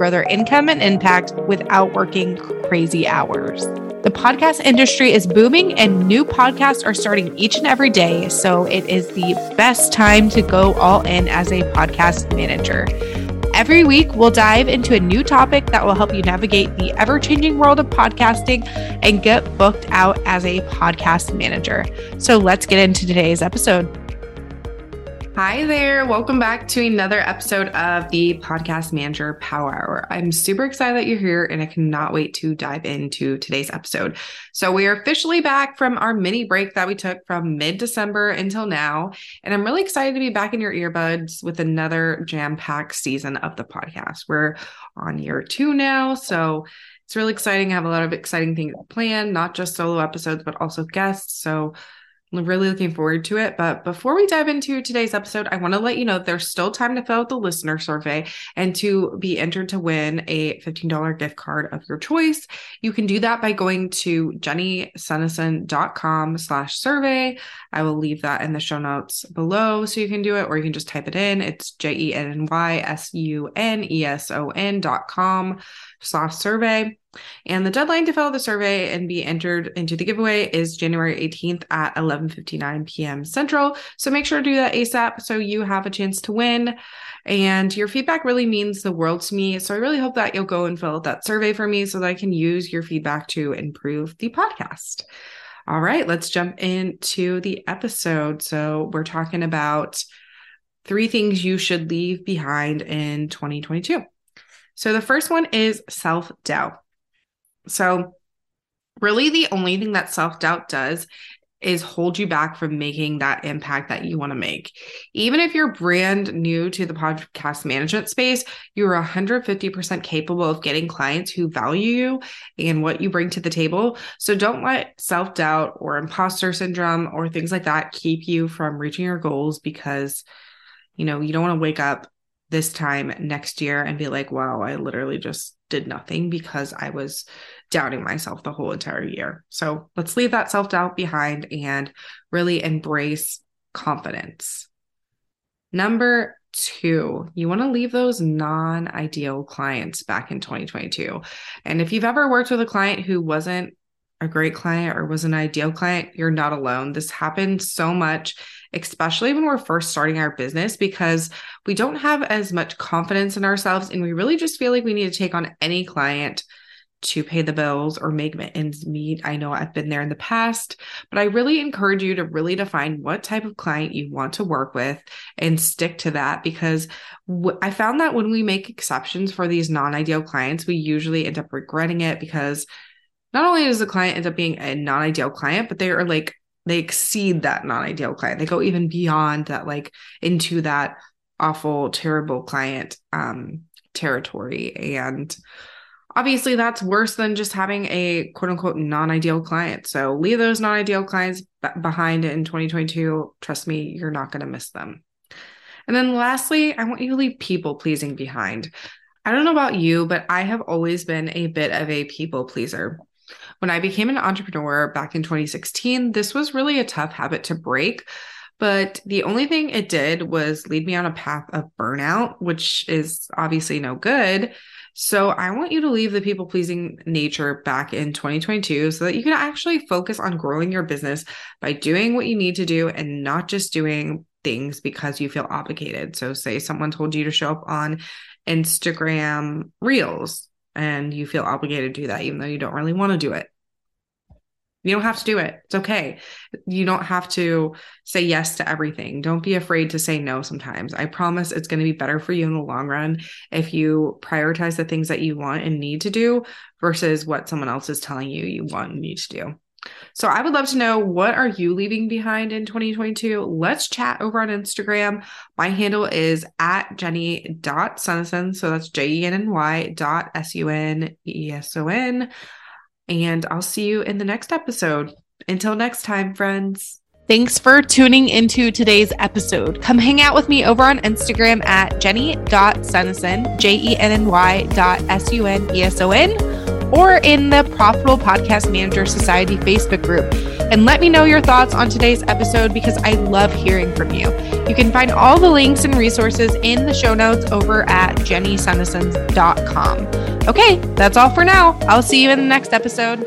grow their income and impact without working crazy hours. The podcast industry is booming and new podcasts are starting each and every day. So it is the best time to go all in as a podcast manager. Every week, we'll dive into a new topic that will help you navigate the ever changing world of podcasting and get booked out as a podcast manager. So let's get into today's episode. Hi there. Welcome back to another episode of the Podcast Manager Power Hour. I'm super excited that you're here and I cannot wait to dive into today's episode. So, we are officially back from our mini break that we took from mid December until now. And I'm really excited to be back in your earbuds with another jam packed season of the podcast. We're on year two now. So, it's really exciting. I have a lot of exciting things planned, not just solo episodes, but also guests. So, Really looking forward to it. But before we dive into today's episode, I want to let you know there's still time to fill out the listener survey and to be entered to win a $15 gift card of your choice. You can do that by going to jennysuneson.com slash survey. I will leave that in the show notes below so you can do it, or you can just type it in. It's J-E-N-N-Y-S-U-N-E-S-O-N dot com slash survey. And the deadline to fill out the survey and be entered into the giveaway is January 18th at 11:59 p.m. Central. So make sure to do that ASAP so you have a chance to win. And your feedback really means the world to me. So I really hope that you'll go and fill out that survey for me so that I can use your feedback to improve the podcast. All right, let's jump into the episode. So we're talking about three things you should leave behind in 2022. So the first one is self doubt. So, really, the only thing that self doubt does is hold you back from making that impact that you want to make. Even if you're brand new to the podcast management space, you're 150% capable of getting clients who value you and what you bring to the table. So don't let self doubt or imposter syndrome or things like that keep you from reaching your goals because, you know, you don't want to wake up this time next year and be like, wow, I literally just did nothing because I was doubting myself the whole entire year. So let's leave that self doubt behind and really embrace confidence. Number two, you want to leave those non ideal clients back in 2022. And if you've ever worked with a client who wasn't a great client or was an ideal client, you're not alone. This happens so much, especially when we're first starting our business, because we don't have as much confidence in ourselves and we really just feel like we need to take on any client to pay the bills or make ends meet. I know I've been there in the past, but I really encourage you to really define what type of client you want to work with and stick to that because w- I found that when we make exceptions for these non ideal clients, we usually end up regretting it because not only does the client end up being a non ideal client, but they are like, they exceed that non ideal client. They go even beyond that, like into that awful, terrible client um, territory. And obviously that's worse than just having a quote unquote non-ideal client. So leave those non-ideal clients b- behind in 2022 trust me you're not going to miss them. And then lastly i want you to leave people pleasing behind. I don't know about you but i have always been a bit of a people pleaser when i became an entrepreneur back in 2016 this was really a tough habit to break but the only thing it did was lead me on a path of burnout which is obviously no good so I want you to leave the people pleasing nature back in 2022 so that you can actually focus on growing your business by doing what you need to do and not just doing things because you feel obligated. So say someone told you to show up on Instagram Reels and you feel obligated to do that even though you don't really want to do it. You don't have to do it. It's okay. You don't have to say yes to everything. Don't be afraid to say no sometimes. I promise it's going to be better for you in the long run if you prioritize the things that you want and need to do versus what someone else is telling you you want and need to do. So I would love to know what are you leaving behind in 2022? Let's chat over on Instagram. My handle is at jenny.suneson. So that's J-E-N-N-Y dot S-U-N-E-S-O-N. And I'll see you in the next episode. Until next time, friends. Thanks for tuning into today's episode. Come hang out with me over on Instagram at jenny.suneson, J E N N Y dot S U N E S O N, or in the Profitable Podcast Manager Society Facebook group. And let me know your thoughts on today's episode because I love hearing from you. You can find all the links and resources in the show notes over at jennysuneson.com. Okay, that's all for now. I'll see you in the next episode.